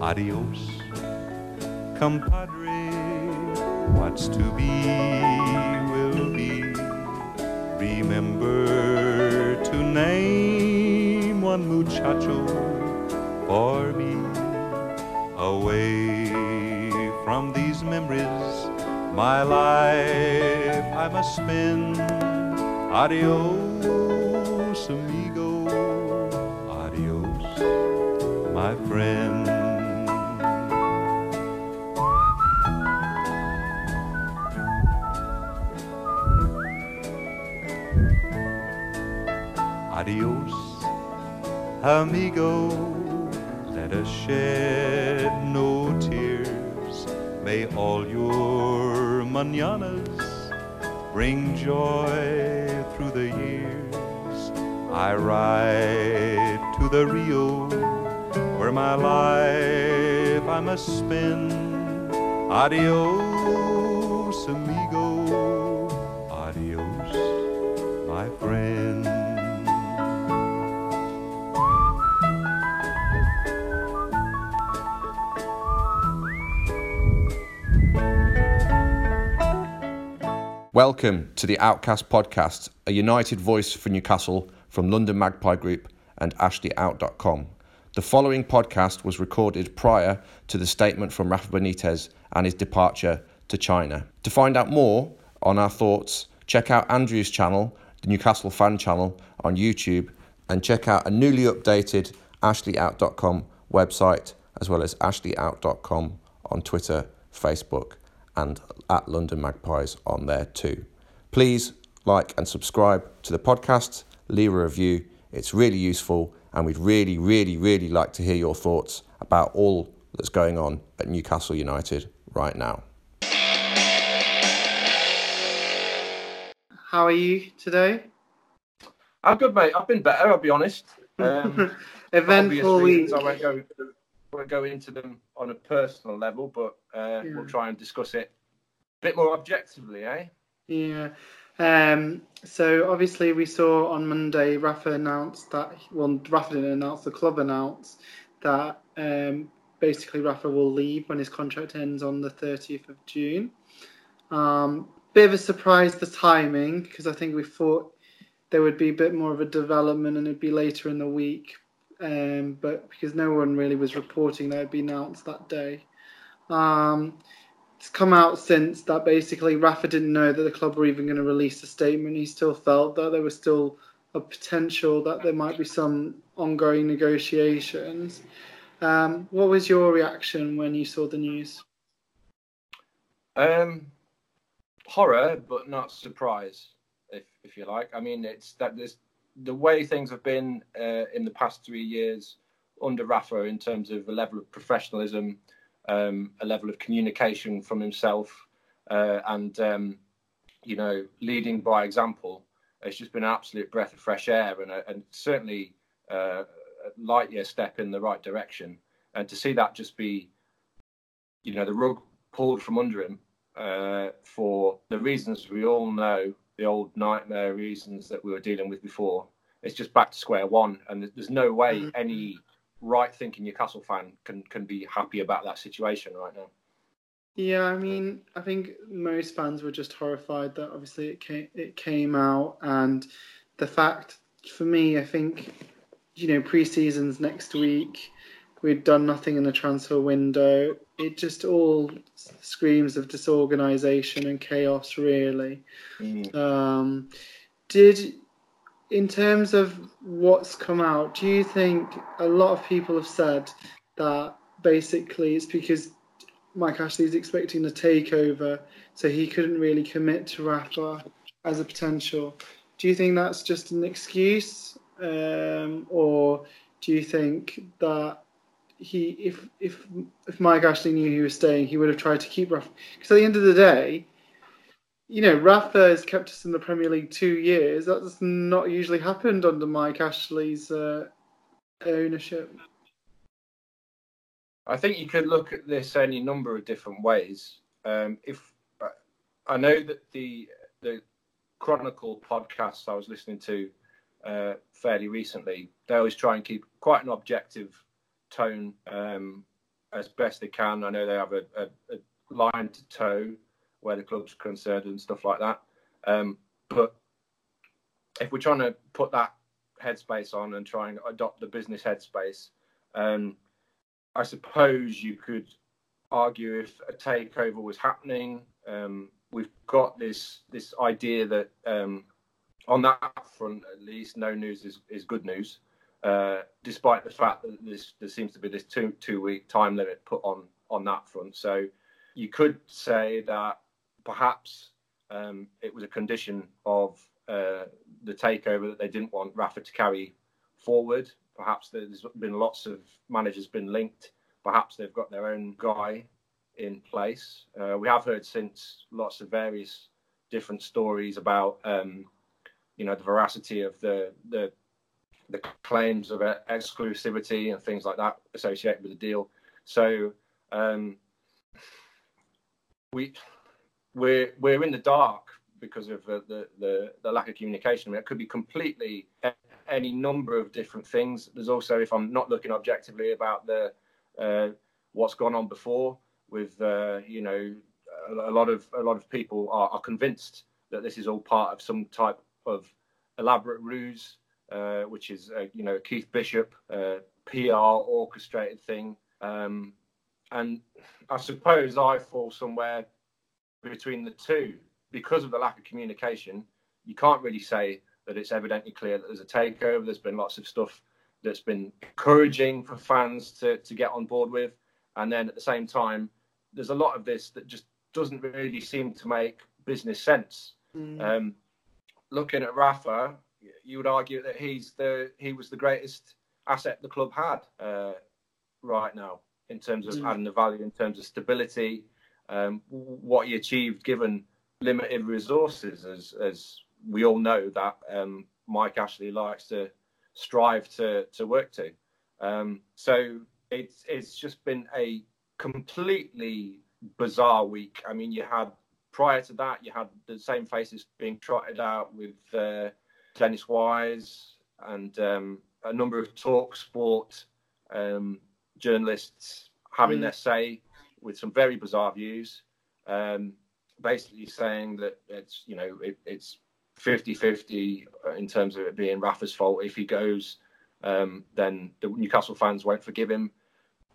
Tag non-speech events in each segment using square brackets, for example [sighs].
Adios, compadre. What's to be will be. Remember to name one muchacho for me. Away from these memories, my life I must spend. Adios, amigo. Adios, my friend. Adios, amigo. Let us shed no tears. May all your mananas bring joy through the years. I ride to the Rio where my life I must spend. Adios, Welcome to the Outcast Podcast, a united voice for Newcastle from London Magpie Group and AshleyOut.com. The following podcast was recorded prior to the statement from Rafa Benitez and his departure to China. To find out more on our thoughts, check out Andrew's channel, the Newcastle Fan Channel, on YouTube, and check out a newly updated AshleyOut.com website, as well as AshleyOut.com on Twitter, Facebook, and at London Magpies on there too. Please like and subscribe to the podcast, leave a review. It's really useful, and we'd really, really, really like to hear your thoughts about all that's going on at Newcastle United right now. How are you today? I'm good, mate. I've been better. I'll be honest. Um, for [laughs] Eventful week. I won't go won't go into them on a personal level, but uh, Yeah. we'll try and discuss it a bit more objectively, eh? Yeah. Um, so obviously we saw on Monday Rafa announced that well Rafa didn't announce the club announced that um, basically Rafa will leave when his contract ends on the 30th of June. Um, bit of a surprise the timing because I think we thought there would be a bit more of a development and it'd be later in the week. Um, but because no one really was reporting that it'd be announced that day. Um, it's come out since that basically Rafa didn't know that the club were even going to release a statement. He still felt that there was still a potential that there might be some ongoing negotiations. Um, what was your reaction when you saw the news? Um, horror, but not surprise, if if you like. I mean, it's that there's the way things have been uh, in the past three years under Rafa in terms of the level of professionalism, um, a level of communication from himself, uh, and um, you know, leading by example. It's just been an absolute breath of fresh air, and, a, and certainly uh, a light year step in the right direction. And to see that just be, you know, the rug pulled from under him uh, for the reasons we all know, the old nightmare reasons that we were dealing with before. It's just back to square one, and there's- no way Mhm. Any right-thinking Newcastle fan can can be happy about that situation right now. Yeah, I mean, I think most fans were just horrified that obviously it came it came out, and the fact for me, I think, you know, pre-season's next week. We'd done nothing in the transfer window. It just all screams of disorganisation and chaos, really. Um, did, in terms of what's come out, do you think a lot of people have said that basically it's because Mike Ashley's expecting a takeover, so he couldn't really commit to Rafa as a potential. Do you think that's just an excuse, um, or do you think that he, if if if Mike Ashley knew he was staying, he would have tried to keep Rafa? Because at the end of the day, you know, Rafa has kept us in the Premier League two years. That's not usually happened under Mike Ashley's uh, ownership. I think you could look at this any number of different ways. Um, if I know that the the Chronicle podcasts I was listening to uh, fairly recently, they always try and keep quite an objective tone um, as best they can. I know they have a, a, a line to toe where the club's concerned and stuff like that. Um, but if we're trying to put that headspace on and try and adopt the business headspace, um, I suppose you could argue if a takeover was happening. Um, we've got this this idea that um, on that front, at least, no news is, is good news. Uh, despite the fact that this, there seems to be this two two week time limit put on on that front, so you could say that perhaps um, it was a condition of uh, the takeover that they didn't want Rafa to carry forward. Perhaps there's been lots of managers been linked. Perhaps they've got their own guy in place. Uh, we have heard since lots of various different stories about um, you know the veracity of the the the claims of exclusivity and things like that associated with the deal. So um, we we're we're in the dark because of the, the, the, the lack of communication. I mean, it could be completely any number of different things. There's also, if I'm not looking objectively, about the uh, what's gone on before with uh, you know a, a, lot of a lot of people are, are, convinced that this is all part of some type of elaborate ruse, uh, which is uh, you know Keith Bishop uh, PR orchestrated thing. Um, and I suppose I fall somewhere between the two because of the lack of communication. You can't really say that it's evidently clear that there's a takeover. There's been lots of stuff that's been encouraging for fans to, to get on board with. And then at the same time, there's a lot of this that just doesn't really seem to make business sense. Mm. Um, looking at Rafa, you would argue that he's the he was the greatest asset the club had uh, right now in terms of mm. adding the value, in terms of stability, um, what he achieved given limited resources, as as we all know that um, Mike Ashley likes to strive to to work to. Um, so it's it's just been a completely bizarre week. I mean, you had prior to that, you had the same faces being trotted out with uh, Dennis Wise and um, a number of talk sport um, journalists having mm. their say with some very bizarre views. Um, basically saying that it's you know it, it's 50-50 in terms of it being Rafa's fault. If he goes, um, then the Newcastle fans won't forgive him.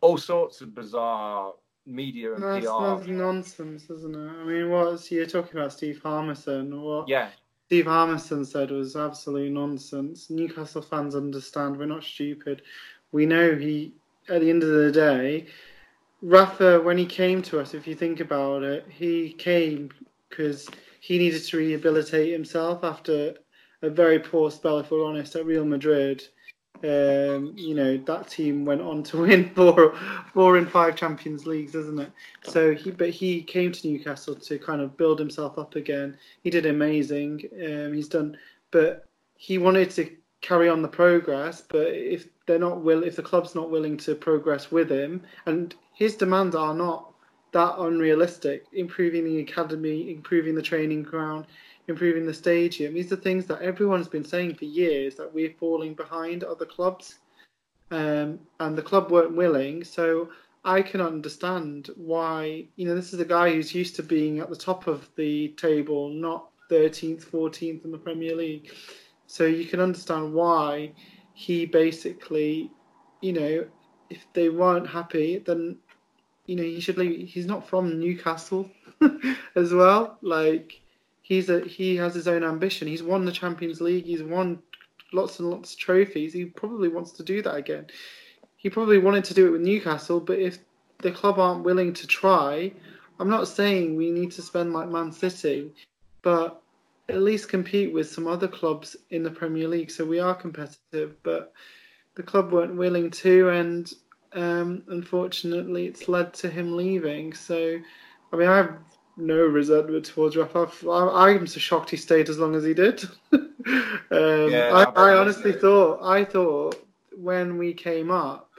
All sorts of bizarre media and that's, PR. That's nonsense, isn't it? I mean, what you're talking about, Steve Harmison? What yeah. Steve Harmison said was absolute nonsense. Newcastle fans understand. We're not stupid. We know he. At the end of the day, Rafa, when he came to us, if you think about it, he came because he needed to rehabilitate himself after a very poor spell, if we're honest, at Real Madrid. Um, you know that team went on to [laughs] win four, four and five Champions Leagues, isn't it? So he, but he came to Newcastle to kind of build himself up again. He did amazing. Um, he's done, but he wanted to carry on the progress. But if they're not will, if the club's not willing to progress with him, and his demands are not that unrealistic. Improving the academy, improving the training ground, improving the stadium. These are things that everyone's been saying for years that we're falling behind other clubs, um, and the club weren't willing. So I can understand why. You know, this is a guy who's used to being at the top of the table, not 13th, 14th in the Premier League. So you can understand why he basically, you know, if they weren't happy, then you know, he should leave. He's not from Newcastle [laughs] as well. Like he's a he has his own ambition. He's won the Champions League. He's won lots and lots of trophies. He probably wants to do that again. He probably wanted to do it with Newcastle, but if the club aren't willing to try, I'm not saying we need to spend like Man City, but at least compete with some other clubs in the Premier League so we are competitive. But the club weren't willing to, and um, unfortunately, it's led to him leaving. So, I mean, I have no resentment towards Rafa. I, am so shocked he stayed as long as he did. [laughs] um, yeah, I, I honestly thought, I thought when we came up,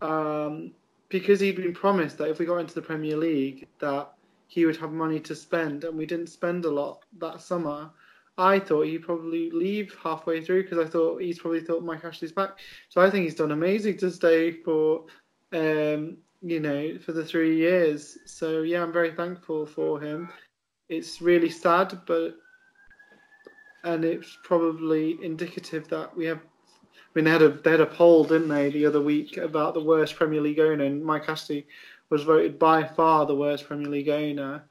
um, because he'd been promised that if we got into the Premier League, that he would have money to spend, and we didn't spend a lot that summer. I thought he'd probably leave halfway through because I thought he's probably thought Mike Ashley's back. So I think he's done amazing to stay for um, you know, for the three years. So yeah, I'm very thankful for him. It's really sad, but and it's probably indicative that we have. I mean, they had a they had a poll, didn't they, the other week about the worst Premier League owner, and Mike Ashley was voted by far the worst Premier League owner.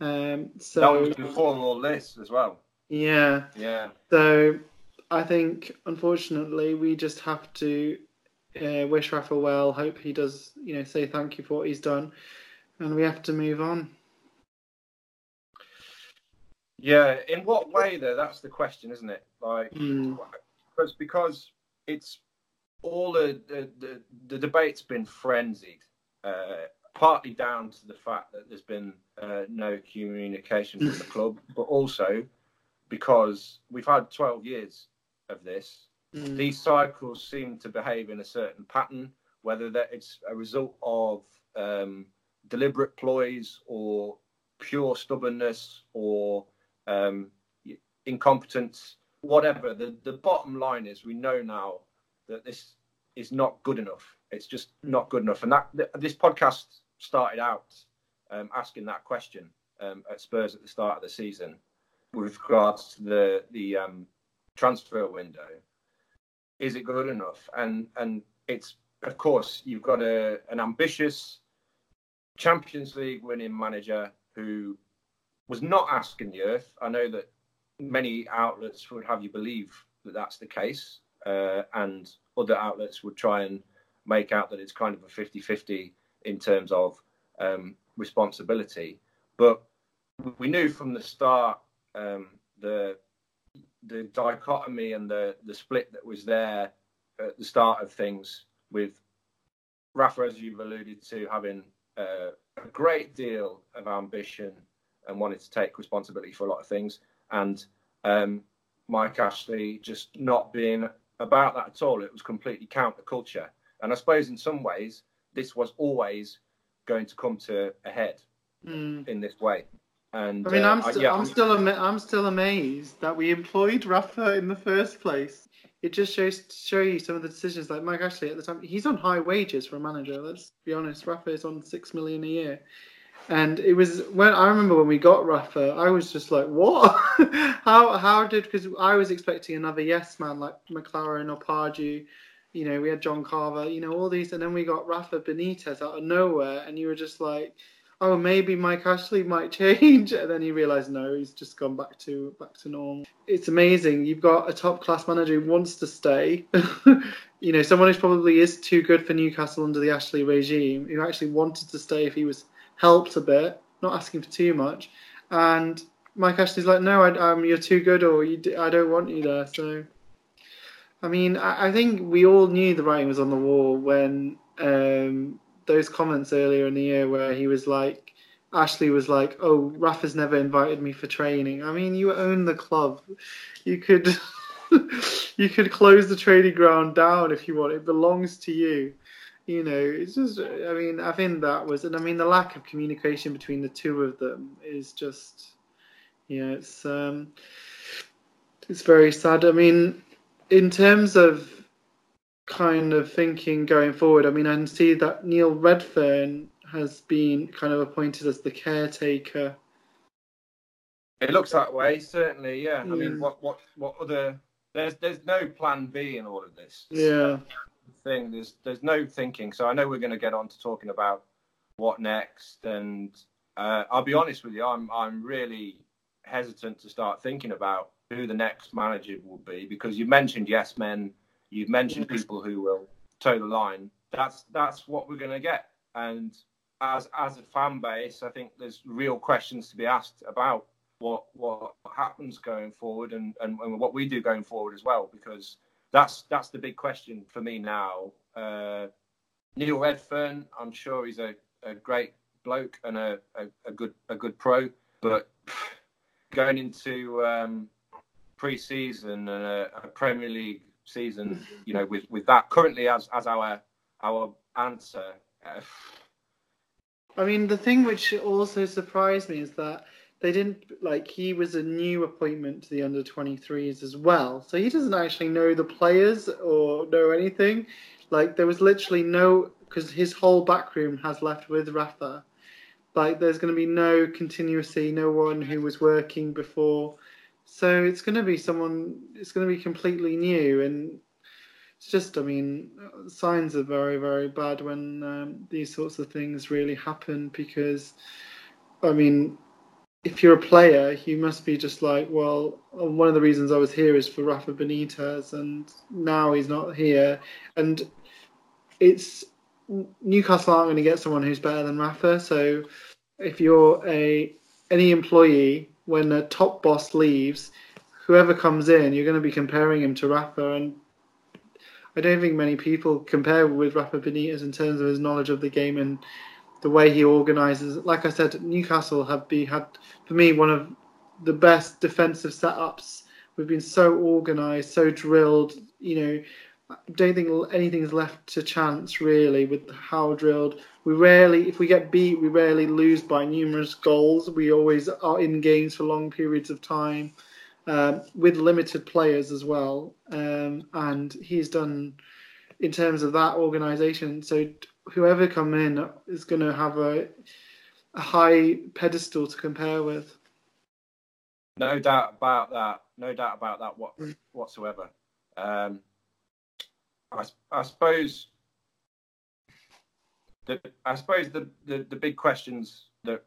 Um, so that was before all this as well. Yeah. Yeah. So I think, unfortunately, we just have to uh, wish Rafa well. Hope he does, you know, say thank you for what he's done, and we have to move on. Yeah. In what way, though? That's the question, isn't it? Like, Mm. because because it's all the the, the, the debate's been frenzied. Uh, partly down to the fact that there's been uh, no communication from the [laughs] club, but also because we've had 12 years of this. Mm. These cycles seem to behave in a certain pattern, whether that it's a result of um, deliberate ploys or pure stubbornness or um, incompetence, whatever. The, the bottom line is we know now that this is not good enough. It's just not good enough. And that th- this podcast started out um, asking that question um, at Spurs at the start of the season with regards to the the um, transfer window. Is it good enough? And and it's of course you've got a an ambitious Champions League winning manager who was not asking the earth. I know that many outlets would have you believe that that's the case, uh, and other outlets would try and make out that it's kind of a 50 50 in terms of um, responsibility. But we knew from the start um, the the dichotomy and the the split that was there at the start of things with Rafa, as you've alluded to, having uh, a great deal of ambition and wanted to take responsibility for a lot of things, and um, Mike Ashley just not being about that at all. It was completely counterculture, and I suppose in some ways this was always going to come to a head Mm. in this way. And I mean, uh, I'm, st- yeah, I'm still ama- I'm still amazed that we employed Rafa in the first place. It just shows show you some of the decisions. Like Mike Ashley at the time, he's on high wages for a manager. Let's be honest. Rafa is on six million a year, and it was when I remember when we got Rafa, I was just like, what? [laughs] how how did because I was expecting another yes man like McClaren or Pardew. You know, we had John Carver. You know, all these, and then we got Rafa Benitez out of nowhere, and you were just like oh maybe Mike Ashley might [laughs] change and then he realized no he's just gone back to back to normal it's amazing you've got a top class manager who wants to stay [laughs] you know someone who probably is too good for Newcastle under the Ashley regime who actually wanted to stay if he was helped a bit not asking for too much and Mike Ashley's like no I, um, you're too good or you, I don't want you there so I mean I, I think we all knew the writing was on the wall when um, those comments earlier in the year where he was like, Ashley was like, "Oh, Rafa's never invited me for training." I mean, you own the club. You could, [laughs] you could close the training ground down if you want. It belongs to you. You know, it's just. I mean, I think that was, and I mean, the lack of communication between the two of them is just, yeah, it's um, it's very sad. I mean, in terms of kind of thinking going forward, I mean, I can see that Neil Redfearn has been kind of appointed as the caretaker. It looks that way, certainly. Yeah. I mean, what what what other? There's there's no plan B in all of this. Yeah. Thing there's there's no thinking. So I know we're going to get on to talking about what next, and uh, I'll be honest with you, I'm I'm really hesitant to start thinking about who the next manager will be because you've mentioned yes men, you've mentioned people who will toe the line. That's that's what we're going to get, and as as a fan base, I think there's real questions to be asked about what what happens going forward and, and, and what we do going forward as well because that's that's the big question for me now. Uh, Neil Redfearn, I'm sure he's a, a great bloke and a, a, a good a good pro, but [sighs] going into um, pre-season and a, a Premier League season, you know, with, with that currently as as our our answer. Uh, I mean, the thing which also surprised me is that they didn't like he was a new appointment to the under 23s as well, so he doesn't actually know the players or know anything. Like there was literally no because his whole backroom has left with Rafa. Like there's going to be no continuity, no one who was working before. So it's going to be someone. It's going to be completely new, and it's just. I mean, signs are very, very bad when um, these sorts of things really happen because, I mean, if you're a player, you must be just like, well, one of the reasons I was here is for Rafa Benitez, and now he's not here, and it's Newcastle aren't going to get someone who's better than Rafa. So if you're a any employee, when a top boss leaves, whoever comes in, you're going to be comparing him to Rafa, and I don't think many people compare with Rafa Benitez in terms of his knowledge of the game and the way he organises. Like I said, Newcastle have be had for me one of the best defensive setups. We've been so organised, so drilled. You know, I don't think anything's left to chance really with how drilled. We rarely, if we get beat, we rarely lose by numerous goals. We always are in games for long periods of time um, with limited players as well. Um, and he's done in terms of that organisation. So whoever come in is going to have a, a high pedestal to compare with. No doubt about that. No doubt about that what, whatsoever. Um, I, I suppose the I suppose the, the, the big questions that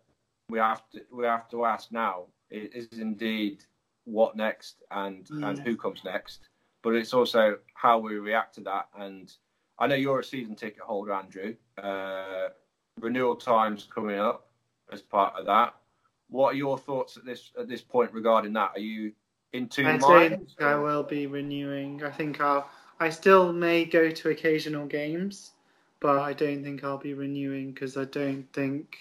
we have to we have to ask now is, is indeed what next and mm. and who comes next, but it's also how we react to that. And I know you're a season ticket holder, Andrew. Uh, renewal times coming up as part of that. What are your thoughts at this at this point regarding that? Are you in two I minds? I will be renewing. I think I'll I still may go to occasional games, but I don't think I'll be renewing because I don't think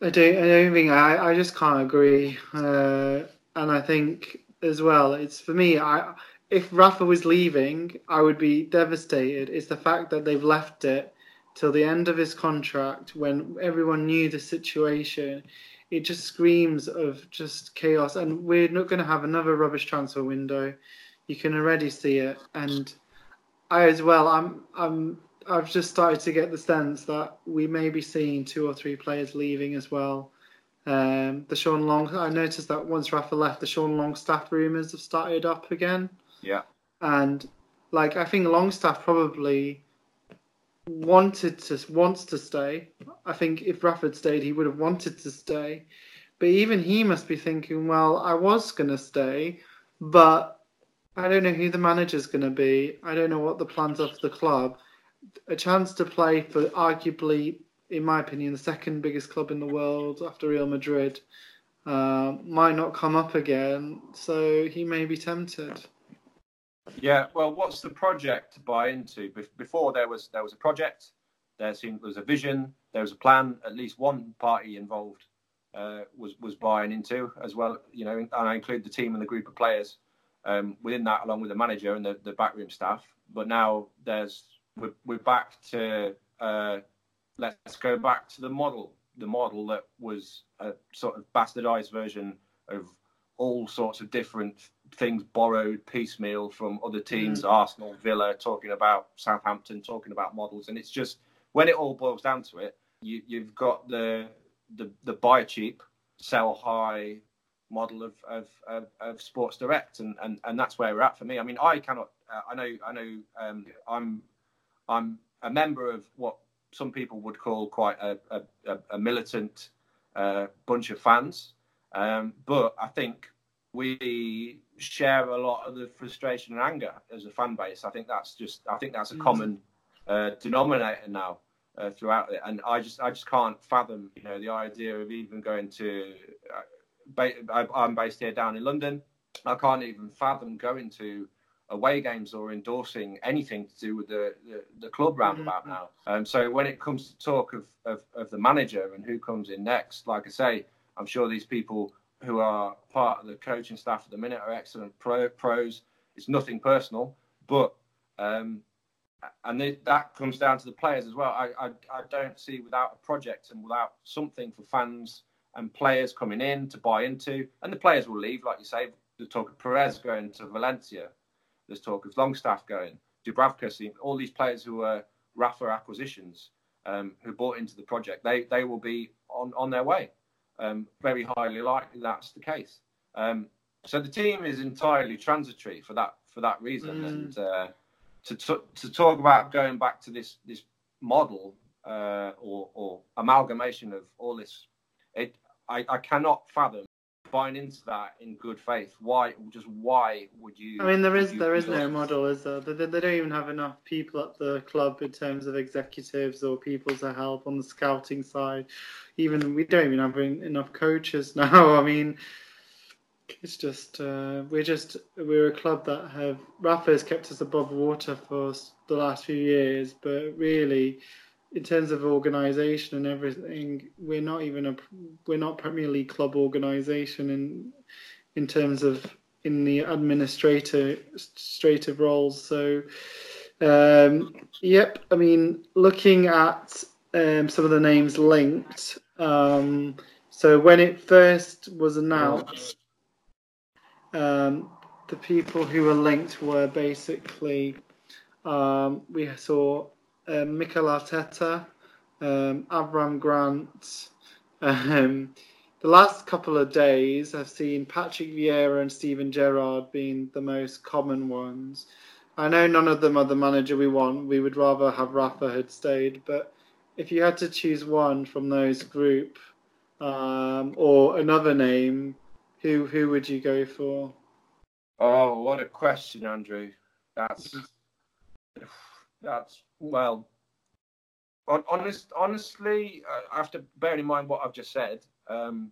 I don't I don't think I I just can't agree. Uh, and I think as well, it's for me. I if Rafa was leaving, I would be devastated. It's the fact that they've left it till the end of his contract when everyone knew the situation. It just screams of just chaos, and we're not going to have another rubbish transfer window. You can already see it, and I as well. I'm I'm I've just started to get the sense that we may be seeing two or three players leaving as well. Um, the Sean Long. I noticed that once Rafa left, the Sean Longstaff rumours have started up again. Yeah. And like I think Longstaff probably wanted to wants to stay. I think if Rafa stayed, he would have wanted to stay. But even he must be thinking, well, I was gonna stay, but I don't know who the manager's going to be. I don't know what the plans are for the club. A chance to play for arguably, in my opinion, the second biggest club in the world after Real Madrid uh, might not come up again. So he may be tempted. Yeah, well, what's the project to buy into? Before there was there was a project, there seemed there was a vision, there was a plan. At least one party involved uh, was was buying into as well. You know, and I include the team and the group of players um, within that, along with the manager and the, the backroom staff. But now there's we're, we're back to uh, let's go back to the model, the model that was a sort of bastardized version of all sorts of different things borrowed piecemeal from other teams, mm. Arsenal, Villa, talking about Southampton, talking about models, and it's just when it all boils down to it, you, you've got the the the buy cheap, sell high model of of, of, of Sports Direct, and, and and that's where we're at for me. I mean, I cannot. Uh, I know. I know. Um, I'm I'm a member of what some people would call quite a a, a militant uh, bunch of fans, um, but I think we share a lot of the frustration and anger as a fan base. I think that's just. I think that's a mm. common uh, denominator now. Uh, throughout it, and I just I just can't fathom, you know, the idea of even going to uh, I'm based here down in London. I can't even fathom going to away games or endorsing anything to do with the, the, the club roundabout mm-hmm. now. Um, so when it comes to talk of, of, of, the manager and who comes in next, like I say, I'm sure these people who are part of the coaching staff at the minute are excellent pro, pros. It's nothing personal, but um, and that comes down to the players as well. I, I, I don't see without a project and without something for fans and players coming in to buy into, and the players will leave, like you say. There's talk of Perez going to Valencia. There's talk of Longstaff going, Dubravka, all these players who were Rafa acquisitions um, who bought into the project, they they will be on on their way. Um, very highly likely that's the case. Um, so the team is entirely transitory for that for that reason. Mm. And uh, to, to to talk about going back to this this model uh, or or amalgamation of all this, it I, I cannot fathom buying into that in good faith. Why? Just why would you? I mean, there is there is no model, is there? They, they don't even have enough people at the club in terms of executives or people to help on the scouting side. Even we don't even have enough coaches [laughs] now. I mean, it's just uh, we're just we're a club that have Rafa has kept us above water for the last few years, but really. In terms of organisation and everything, we're not even a we're not Premier League club organisation in in terms of in the administrative administrative roles. So, um, yep. I mean, looking at um, some of the names linked. Um, so when it first was announced, um, the people who were linked were basically um, we saw uh, Mikel Arteta, um, Avram Grant. Um, the last couple of days, I've seen Patrick Vieira and Steven Gerrard being the most common ones. I know none of them are the manager we want. We would rather have Rafa had stayed, but if you had to choose one from those group um, or another name, who who would you go for? Oh, what a question, Andrew. That's [sighs] that's well. hon- Honest, honestly, uh, after bearing in mind what I've just said, um,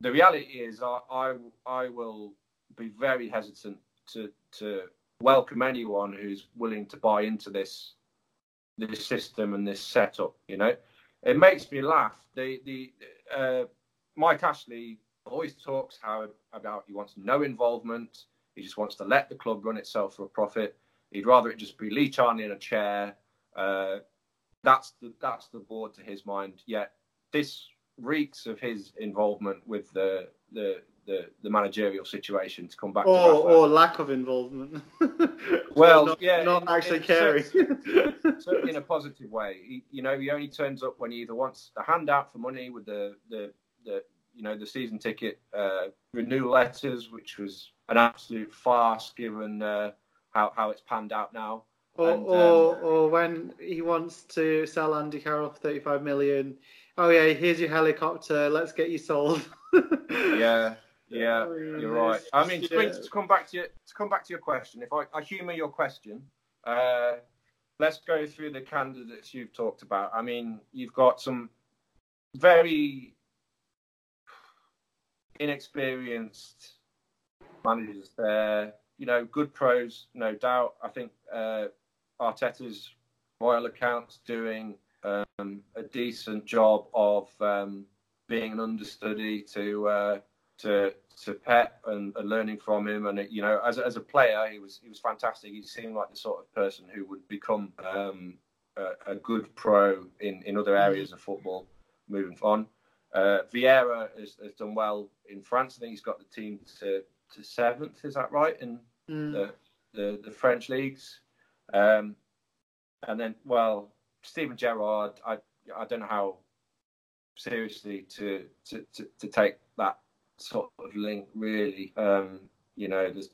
the reality is I, I I will be very hesitant to to welcome anyone who's willing to buy into this this system and this setup. You know, it makes me laugh. The the uh, Mike Ashley always talks how about he wants no involvement. He just wants to let the club run itself for a profit. He'd rather it just be Lee Charnley in a chair. Uh, that's the that's the board to his mind. Yet this reeks of his involvement with the the the, the managerial situation. To come back Or to or lack of involvement. [laughs] Well, not, yeah, not in- actually in caring. [laughs] certainly in a positive way. He, you know, he only turns up when he either wants a handout for money with the the, the you know the season ticket uh, renewal letters, which was an absolute farce given uh, how how it's panned out now. Or, And, or, um, or when he wants to sell Andy Carroll for 35 million. Oh, yeah, here's your helicopter. Let's get you sold. [laughs] Yeah, yeah, mean, you're right. I mean, to, yeah. to come back to your, to come back to your question, if I, I humour your question, uh, let's go through the candidates you've talked about. I mean, you've got some very inexperienced managers there. You know, good pros, no doubt. I think uh, Arteta's royal accounts doing um, a decent job of um, being an understudy to uh, to to Pep and, and learning from him. And you know, as as a player, he was he was fantastic. He seemed like the sort of person who would become um, a, a good pro in, in other areas of football moving on. Uh, Vieira has, has done well in France. I think he's got the team to, to seventh. Is that right in Mm. the the, the French leagues? Um, and then, well, Steven Gerrard. I I don't know how seriously to to, to, to take that sort of link really. Um, you know, there's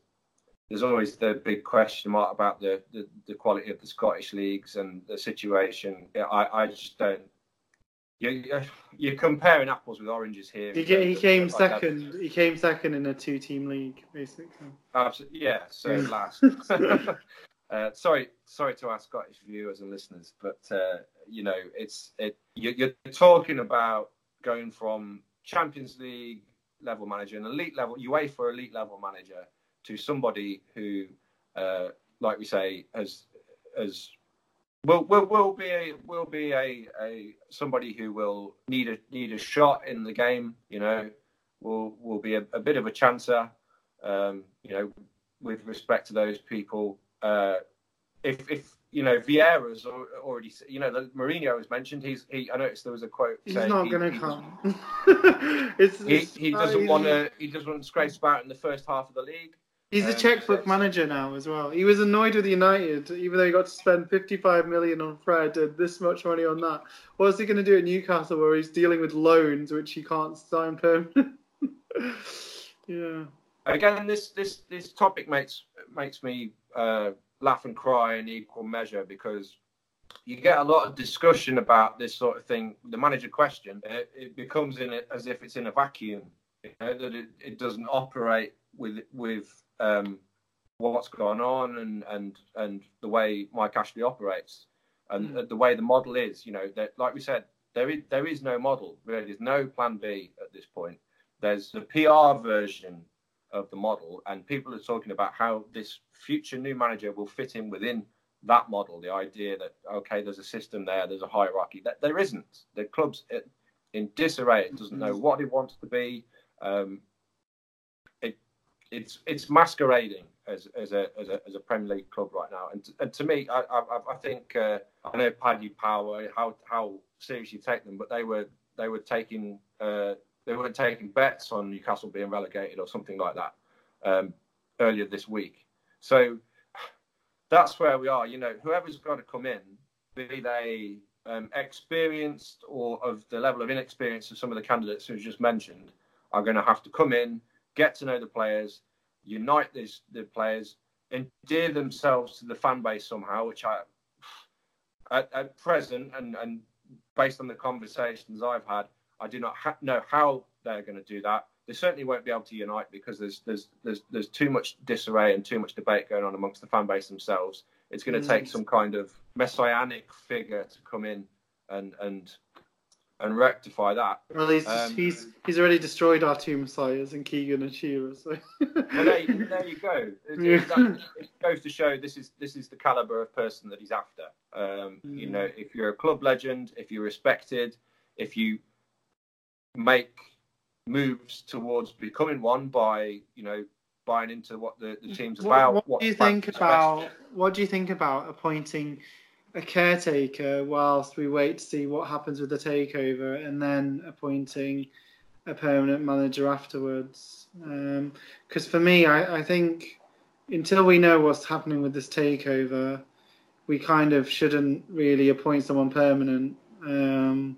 there's always the big question mark about the, the, the quality of the Scottish leagues and the situation. I, I just don't. You, you're comparing apples with oranges here. He, ca- he came Like second. He came second in a two-team league, basically. Absolutely, yeah. So last. [laughs] uh, sorry, sorry to our Scottish viewers and listeners, but uh, you know, it's it. You're, you're talking about going from Champions League level manager, an elite level UEFA elite level manager, to somebody who, uh, like we say, has has will will will be a will be a, a somebody who will need a need a shot in the game. You know, will will be a, a bit of a chancer. Um, you know, with respect to those people, uh, if if you know Vieira's already, you know, the Mourinho was mentioned. He's he. I noticed there was a quote. He's not he- going to come. [laughs] [laughs] it's, He, it's he doesn't want to. He doesn't want to scrape about in the first half of the league. He's the Um, checkbook manager now as well. He was annoyed with United, even though he got to spend 55 million on Fred and this much money on that. What's he going to do at Newcastle where he's dealing with loans which he can't sign permanent? [laughs] yeah. Again, this this this topic makes makes me uh, laugh and cry in equal measure because you get a lot of discussion about this sort of thing. The manager question it, it becomes in it as if it's in a vacuum. You know, that it, it doesn't operate with with um, what's gone on and and and the way Mike Ashley operates and Mm. the way the model is. You know, that like we said, there is there is no model really. There's no plan B at this point. There's the PR version of the model, and people are talking about how this future new manager will fit in within that model. The idea that okay, there's a system there, there's a hierarchy. That there isn't. The club's in disarray. It doesn't know what it wants to be. Um, it's it's masquerading as as a as a, as a Premier League club right now. And and to me, I I, I think uh, I know Paddy Power how how serious you take them, but they were they were taking uh, they were taking bets on Newcastle being relegated or something like that um, earlier this week. So that's where we are. You know, whoever's got to come in, be they um, experienced or of the level of inexperience of some of the candidates who just mentioned, are going to have to come in, get to know the players, unite these the players, endear themselves to the fan base somehow. Which I, at, at present, and and based on the conversations I've had, I do not ha- know how they're going to do that. They certainly won't be able to unite because there's there's there's there's too much disarray and too much debate going on amongst the fan base themselves. It's going to take Mm. some kind of messianic figure to come in and and and rectify that. Well, he's Um, he's he's already destroyed our two messiahs and Keegan and Shearer. So. Well, there, you- there you go. It, Yeah. that- it goes to show this is this is the caliber of person that he's after. Um, You Mm. know, if you're a club legend, if you're respected, if you make moves towards becoming one by you know buying into what the, the team's What, about. what do you think about what do you think about appointing a caretaker whilst we wait to see what happens with the takeover and then appointing a permanent manager afterwards? Because for me, I, I think until we know what's happening with this takeover, we kind of shouldn't really appoint someone permanent. Um,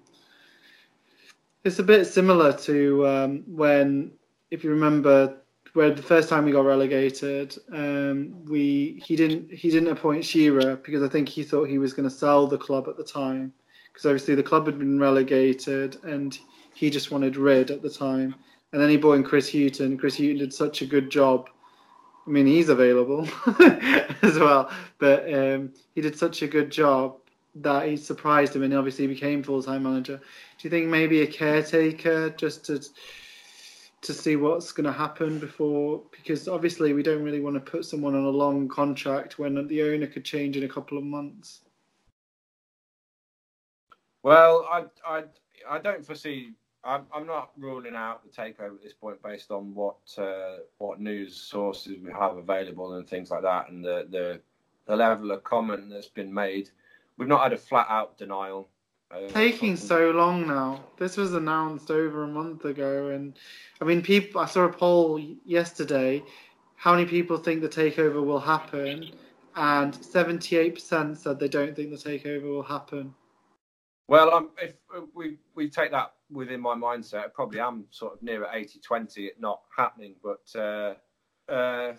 it's a bit similar to um, when, if you remember, where the first time we got relegated, um, we he didn't he didn't appoint Shearer because I think he thought he was going to sell the club at the time because obviously the club had been relegated and he just wanted rid at the time. And then he brought in Chris Hughton. Chris Hughton did such a good job. I mean, he's available [laughs] as well, but um, he did such a good job that he surprised him and obviously became full time manager. Do you think maybe a caretaker just to to see what's going to happen before? Because obviously we don't really want to put someone on a long contract when the owner could change in a couple of months. Well, I, I, I don't foresee. I'm, I'm not ruling out the takeover at this point based on what uh, what news sources we have available and things like that, and the, the the level of comment that's been made. We've not had a flat out denial. Uh, Taking so long now. This was announced over a month ago, and I mean, people. I saw a poll yesterday. How many people think the takeover will happen? And 78% said they don't think the takeover will happen. Well, um, if we we take that within my mindset, I probably am sort of near at 80-20 it not happening. But uh, uh,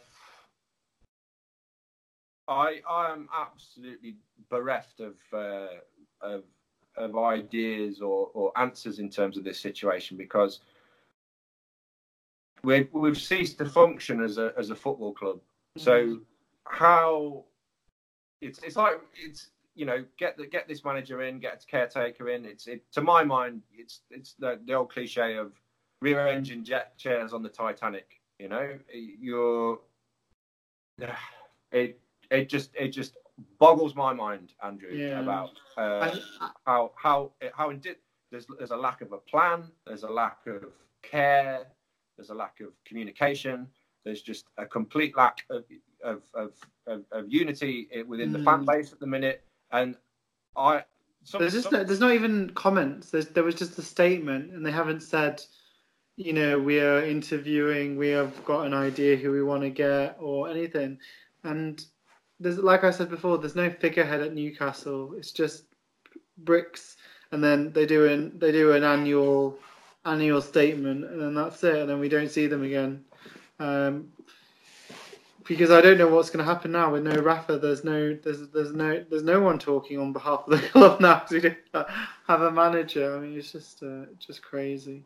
I I am absolutely bereft of uh, of of ideas or, or answers in terms of this situation because we've we've ceased to function as a as a football club. Mm. So how it's it's like it's you know get the get this manager in, get a caretaker in. It's it to my mind it's it's the the old cliche of rear engine jet chairs on the Titanic. You know you're [sighs] it it just it just boggles my mind, Andrew, Yeah. about uh, I, how how how indi- there's there's a lack of a plan, there's a lack of care, there's a lack of communication, there's just a complete lack of of of, of, of unity i- within the fan Mm. base at the minute, and I. Some, there's just some- no, there's not even comments. There's, there was just a statement, and they haven't said you know, we are interviewing, we have got an idea who we want to get or anything. And there's, like I said before, there's no figurehead at Newcastle. It's just bricks, and then they do an they do an annual annual statement, and then that's it. And then we don't see them again. Um, because I don't know what's going to happen now with no Rafa. There's no, there's, there's no, there's no one talking on behalf of the [laughs] club now. We don't have a manager. I mean, it's just, uh, just crazy.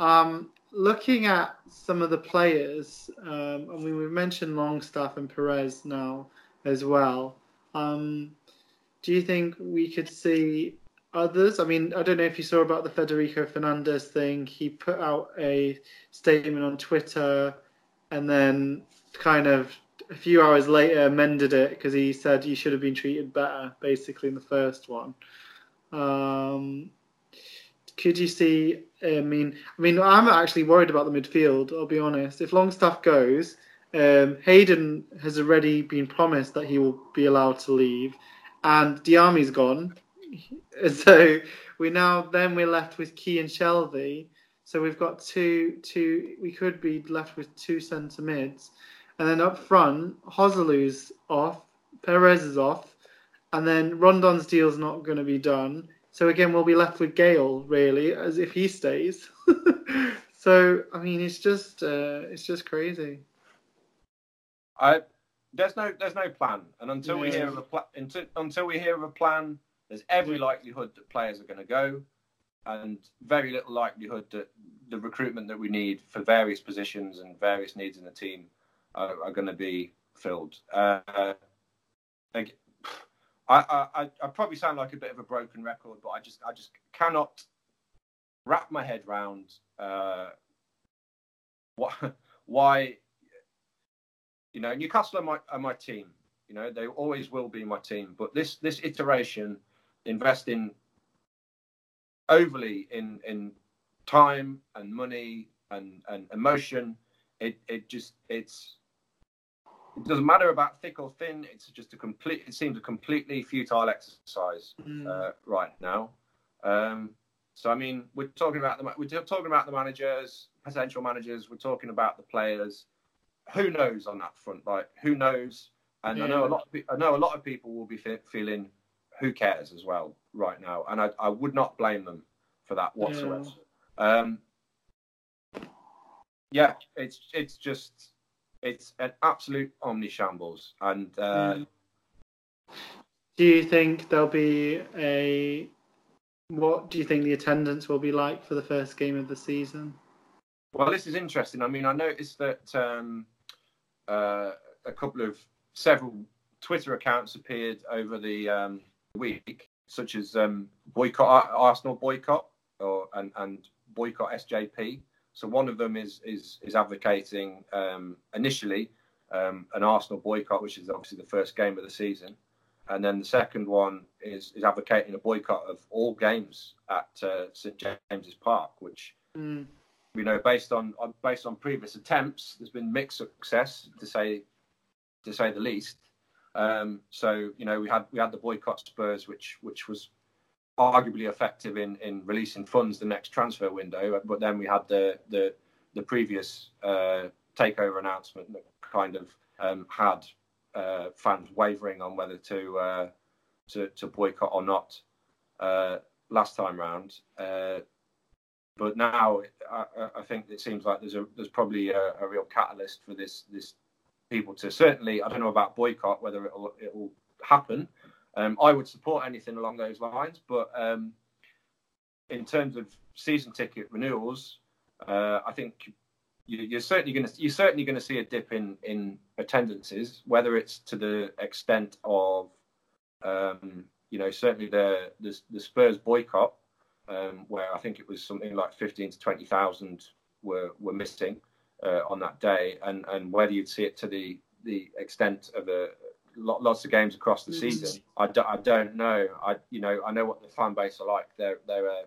Um, looking at some of the players, um, I mean, we've mentioned Longstaff and Perez now as well. Um, do you think we could see others? I mean, I don't know if you saw about the Federico Fernandez thing. He put out a statement on Twitter and then kind of a few hours later amended it because he said you should have been treated better, basically in the first one. Um, could you see? I mean, I mean, I'm actually worried about the midfield. I'll be honest. If Longstaff goes, um, Hayden has already been promised that he will be allowed to leave, and Diamé's gone. [laughs] So we now then we're left with Ki and Shelvey. So we've got two two. We could be left with two centre mids, and then up front, Joselu's off, Perez is off, and then Rondon's deal's not going to be done. So again, we'll be left with Gayle really, as if he stays. [laughs] so I mean, it's just uh, it's just crazy. I there's no there's no plan, and until yeah. we hear of a plan, until, until we hear of a plan, there's every likelihood that players are going to go, and very little likelihood that the recruitment that we need for various positions and various needs in the team are, are going to be filled. Uh, I, I, I probably sound like a bit of a broken record, but I just I just cannot wrap my head around uh, what, [laughs] why you know, Newcastle are my, are my team. You know, they always will be my team. But this this iteration, investing overly in in time and money and and emotion, it it just it's it doesn't matter about thick or thin. It's just a complete. It seems a completely futile exercise mm. uh, right now. Um, so I mean, we're talking about the we're talking about the managers, potential managers. We're talking about the players who knows on that front? Like, who knows? And yeah. I know a lot. Of, I know a lot of people will be feeling, who cares as well right now, and I, I would not blame them for that whatsoever. Yeah. Um, yeah, it's it's just it's an absolute omni shambles, and uh, mm. do you think there'll be a what do you think the attendance will be like for the first game of the season? Well, this is interesting. I mean, I noticed that um, uh, a couple of several Twitter accounts appeared over the um, week, such as um, boycott Arsenal boycott or and, and boycott SJP. So one of them is is is advocating um, initially um, an Arsenal boycott, which is obviously the first game of the season, and then the second one is is advocating a boycott of all games at uh, St James's Park, which mm you know, based on, based on previous attempts, there's been mixed success to say to say the least. Um, so you know, we had we had the boycott Spurs, which which was arguably effective in in releasing funds the next transfer window. But then we had the the the previous uh, takeover announcement that kind of um, had uh, fans wavering on whether to uh, to, to boycott or not uh, last time round. But now I, I, think it seems like there's a there's probably a, a, real catalyst for this this people to certainly I don't know about boycott whether it'll it'll happen. Um, I would support anything along those lines, but um, in terms of season ticket renewals, uh, I think you, are certainly going to you're certainly going to see a dip in in attendances, whether it's to the extent of um, you know certainly the, the the Spurs boycott um, where I think it was something like 15 to 20,000 were were missing uh, on that day, and and whether you'd see it to the the extent of a lots of games across the season, I, do, I don't know. I you know I know what the fan base are like. They're they're uh,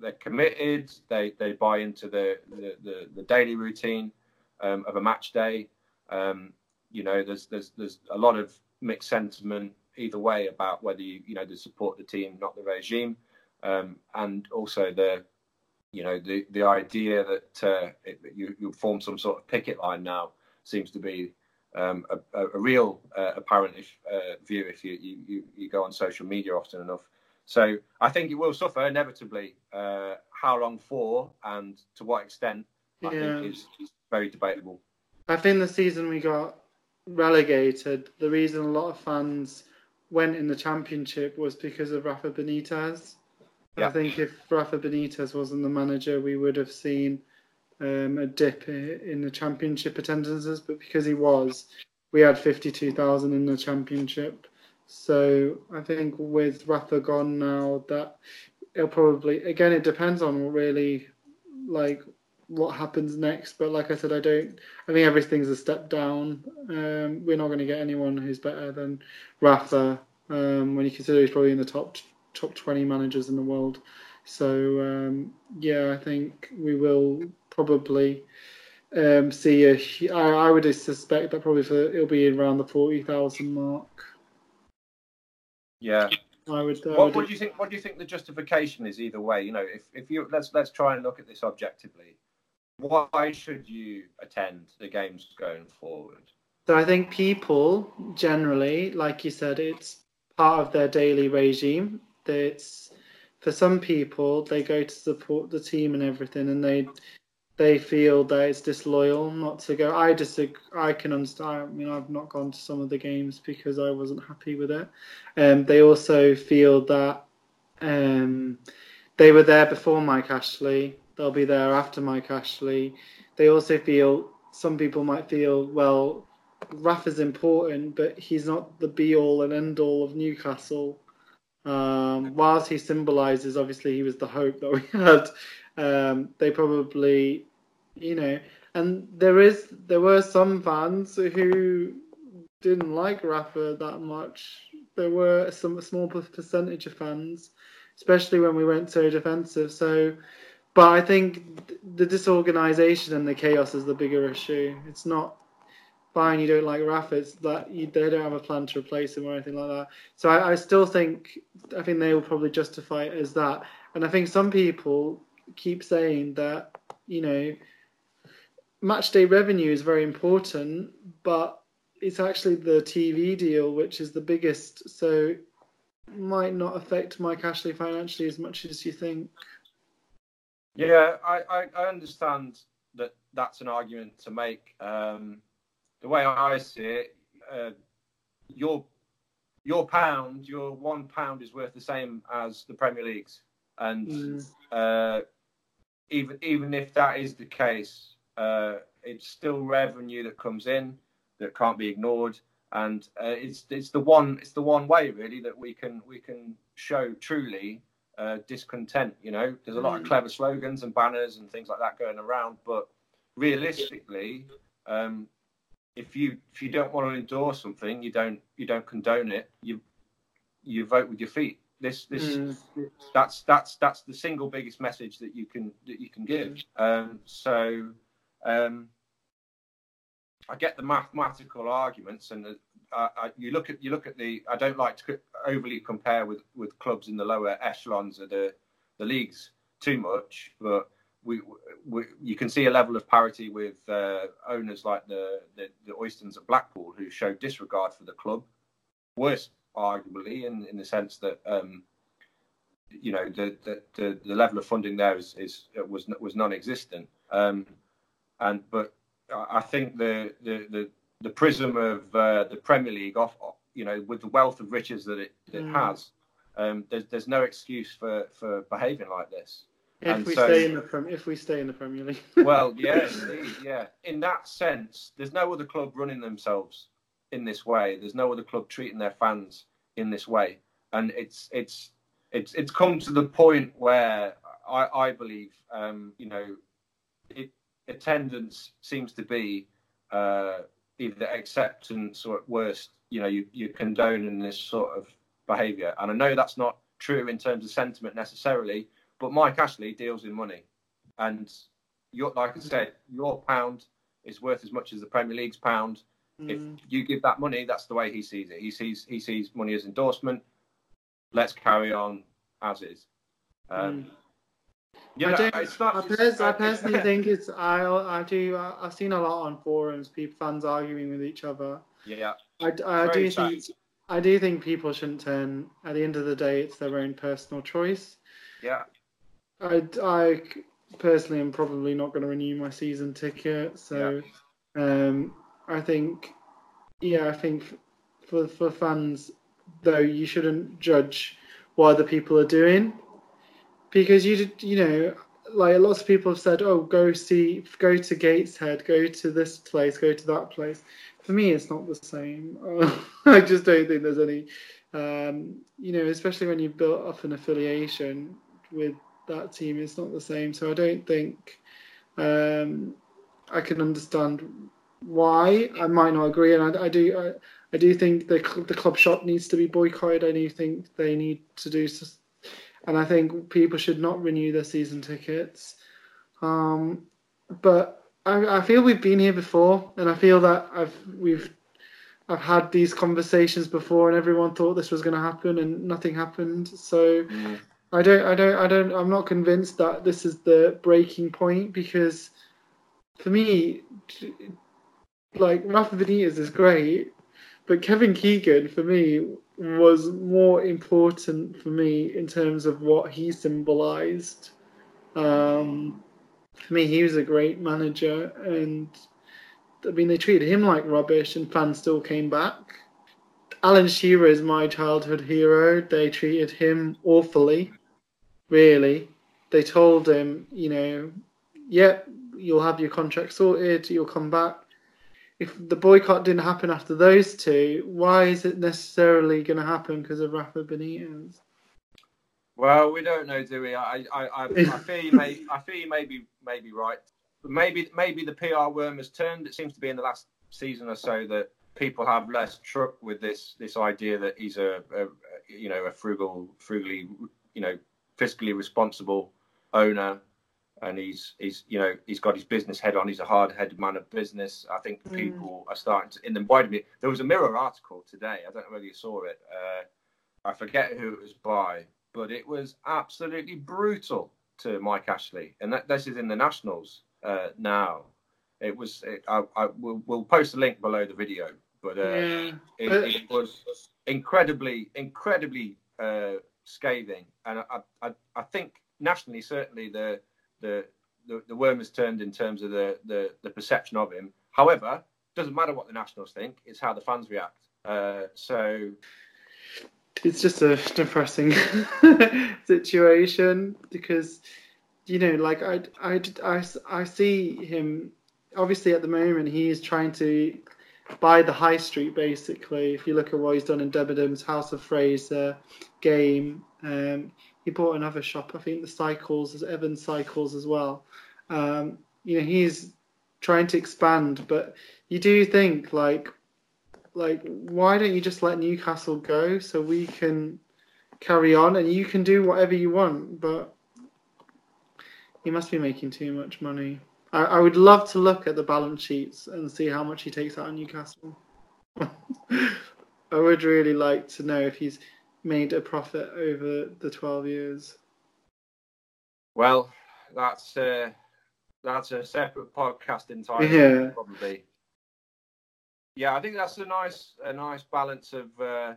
they're committed. They they buy into the the, the, the daily routine um, of a match day. Um, you know, there's there's there's a lot of mixed sentiment either way about whether you you know to support the team, not the regime um, and also the you know, the the idea that uh, it, you you form some sort of picket line now seems to be um, a, a, real uh, apparent if, uh, view if you, you, you go on social media often enough. So I think it will suffer inevitably. Uh, how long for and to what extent, I yeah. think is, is very debatable. I think the season we got relegated, the reason a lot of fans went in the championship was because of Rafa Benitez. Yeah. I think if Rafa Benitez wasn't the manager, we would have seen um, a dip in the championship attendances, but because he was, we had 52,000 in the championship. So I think with Rafa gone now, that it'll probably again it depends on really like what happens next. But like I said, I don't. I think everything's a step down. Um, we're not going to get anyone who's better than Rafa um, when you consider he's probably in the top top 20 managers in the world. So um, yeah, I think we will probably um, see a. I, I would suspect that probably for it'll be around the forty thousand mark. Yeah. I would, I what, would, what, do you think? What do you think the justification is either way? You know, if, if you let's let's try and look at this objectively. Why should you attend the games going forward? So I think people generally, like you said, it's part of their daily regime. It's for some people they go to support the team and everything, and they they feel that it's disloyal not to go. I disagree. I can understand. I mean, I've not gone to some of the games because I wasn't happy with it. Um, they also feel that um, they were there before Mike Ashley. They'll be there after Mike Ashley. They also feel some people might feel well. Rafa's important, but he's not the be all and end all of Newcastle. Um, whilst he symbolises, obviously, he was the hope that we [laughs] had. Um, they probably you know, and there is there were some fans who didn't like Rafa that much. There were some small percentage of fans, especially when we went so defensive. So, but I think the disorganisation and the chaos is the bigger issue. It's not fine you don't like Rafa. It's that you, they don't have a plan to replace him or anything like that. So I, I still think I think they will probably justify it as that. And I think some people keep saying that you know match day revenue is very important, but it's actually the TV deal which is the biggest, so might not affect Mike Ashley financially as much as you think. Yeah, I, I, I understand that that's an argument to make. Um, the way I see it, uh, your your pound, your one pound is worth the same as the Premier League's, and mm. uh, even even if that is the case, uh, it's still revenue that comes in that can't be ignored, and uh, it's it's the one it's the one way really that we can we can show truly uh, discontent. You know, there's a lot of mm. clever slogans and banners and things like that going around, but realistically, um, if you if you don't want to endorse something, you don't you don't condone it. You you vote with your feet. This this mm. that's that's that's the single biggest message that you can that you can give. Um, so um, I get the mathematical arguments, and the, uh, I, you look at you look at the. I don't like to overly compare with, with clubs in the lower echelons of the the leagues too much, but we, we you can see a level of parity with uh, owners like the, the the Oystons at Blackpool who show disregard for the club. Worse, arguably, in in the sense that. Um, you know the, the, the, the level of funding there is, is was was non-existent. Um, and but I think the the the, the prism of uh, the Premier League off, you know, with the wealth of riches that it, it mm. has, um, there's there's no excuse for for behaving like this. If and we so, stay in the if we stay in the Premier League. [laughs] well, [laughs] yeah, indeed, yeah. In that sense, there's no other club running themselves in this way. There's no other club treating their fans in this way, and it's it's it's it's come to the point where I, I believe, um, you know, it attendance seems to be uh, either acceptance or at worst, you know, you, you're condoning this sort of behaviour. And I know that's not true in terms of sentiment necessarily, but Mike Ashley deals in money. And your, like I said, your pound is worth as much as the Premier League's pound. Mm. If you give that money, that's the way he sees it. He sees he sees money as endorsement. Let's carry on as is. Um, mm. Yeah, I don't. it's not. I, pers- I personally [laughs] think it's. I I do. I, I've seen a lot on forums, people fans arguing with each other. Yeah, I, I do sad. think. I do think people shouldn't turn. At the end of the day, it's their own personal choice. yeah. I, I personally am probably not going to renew my season ticket. So, um, I think, yeah, I think for for fans though, you shouldn't judge what other people are doing because you you know like lots of people have said, oh, go see, go to Gateshead, go to this place, go to that place. For me, it's not the same. [laughs] I just don't think there's any, um, you know, especially when you've built up an affiliation with that team, is not the same. So I don't think um, I can understand why. I might not agree, and I, I do. I, I do think the the club shop needs to be boycotted. I do think they need to do, and I think people should not renew their season tickets. Um, but I, I feel we've been here before, and I feel that I've we've I've had these conversations before, and everyone thought this was going to happen, and nothing happened. So. I don't, I don't, I don't, I'm not convinced that this is the breaking point because for me, like Rafa Benitez is great, but Kevin Keegan for me was more important for me in terms of what he symbolized. Um, for me, he was a great manager, and I mean, they treated him like rubbish, and fans still came back. Alan Shearer is my childhood hero. They treated him awfully, really. They told him, you know, yep, you'll have your contract sorted, you'll come back. If the boycott didn't happen after those two, why is it necessarily going to happen because of Rafa Benitez? Well, we don't know, do we? I, I, I, I [laughs] fear you may, I fear you may be, may be right. But maybe, maybe the PR worm has turned. It seems to be in the last season or so that people have less truck with this, this idea that he's a, a you know, a frugal, frugally, you know, fiscally responsible owner, and he's, he's, you know, he's got his business head on. He's a hard-headed man of business. I think Mm. people are starting to, in the wider. There was a Mirror article today. I don't know whether you saw it. Uh, I forget who it was by, but it was absolutely brutal to Mike Ashley, and that this is in the Nationals uh, now. It was. It, I, I we'll, we'll post a link below the video, but uh, yeah, it, it was incredibly, incredibly uh, scathing, and I, I, I think nationally, certainly the the the, the worm has turned in terms of the, the the perception of him. However, doesn't matter what the Nationals think; it's how the fans react. Uh, so it's just a depressing [laughs] situation because you know like I, I, I, I see him obviously at the moment he is trying to buy the high street basically. If you look at what he's done in Debenhams House of Fraser game um, he bought another shop. I think the Cycles is Evans Cycles as well. Um, you know he's trying to expand but you do think like like why don't you just let Newcastle go so we can carry on and you can do whatever you want but he must be making too much money I, I would love to look at the balance sheets and see how much he takes out of Newcastle [laughs] I would really like to know if he's made a profit over the 12 years well, that's uh, that's a separate podcast entirely, Yeah. probably. Yeah, I think that's a nice a nice balance of uh,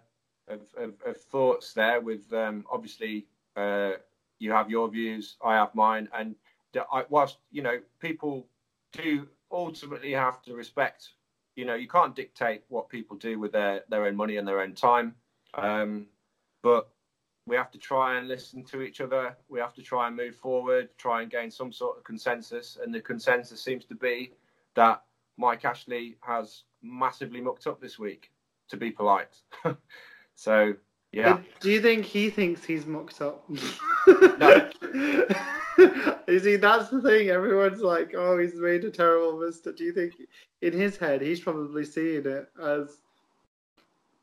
of, of, of thoughts there. With um, obviously uh, you have your views, I have mine, and the- I, whilst you know people do ultimately have to respect. You know, you can't dictate what people do with their their own money and their own time, um, but we have to try and listen to each other. We have to try and move forward, try and gain some sort of consensus. And the consensus seems to be that Mike Ashley has massively mucked up this week, to be polite. [laughs] so, yeah. But do you think he thinks he's mucked up? No. [laughs] you see, that's the thing. Everyone's like, "Oh, he's made a terrible mistake." Do you think, in his head, he's probably seeing it as,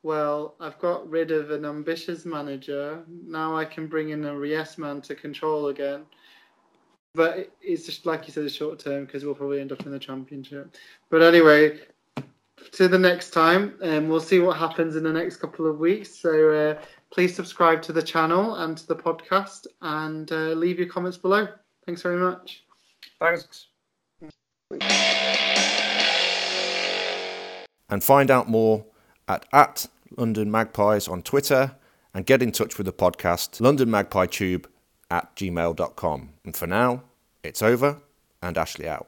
"Well, I've got rid of an ambitious manager. Now I can bring in a yes man to control again." But it's just like you said, it's short term because we'll probably end up in the championship. But anyway, to the next time, and we'll see what happens in the next couple of weeks. So uh, please subscribe to the channel and to the podcast, and uh, leave your comments below. Thanks very much. Thanks. And find out more at, at London Magpies on Twitter and get in touch with the podcast, London Magpie Tube at gmail.com. And for now, it's over and Ashley out.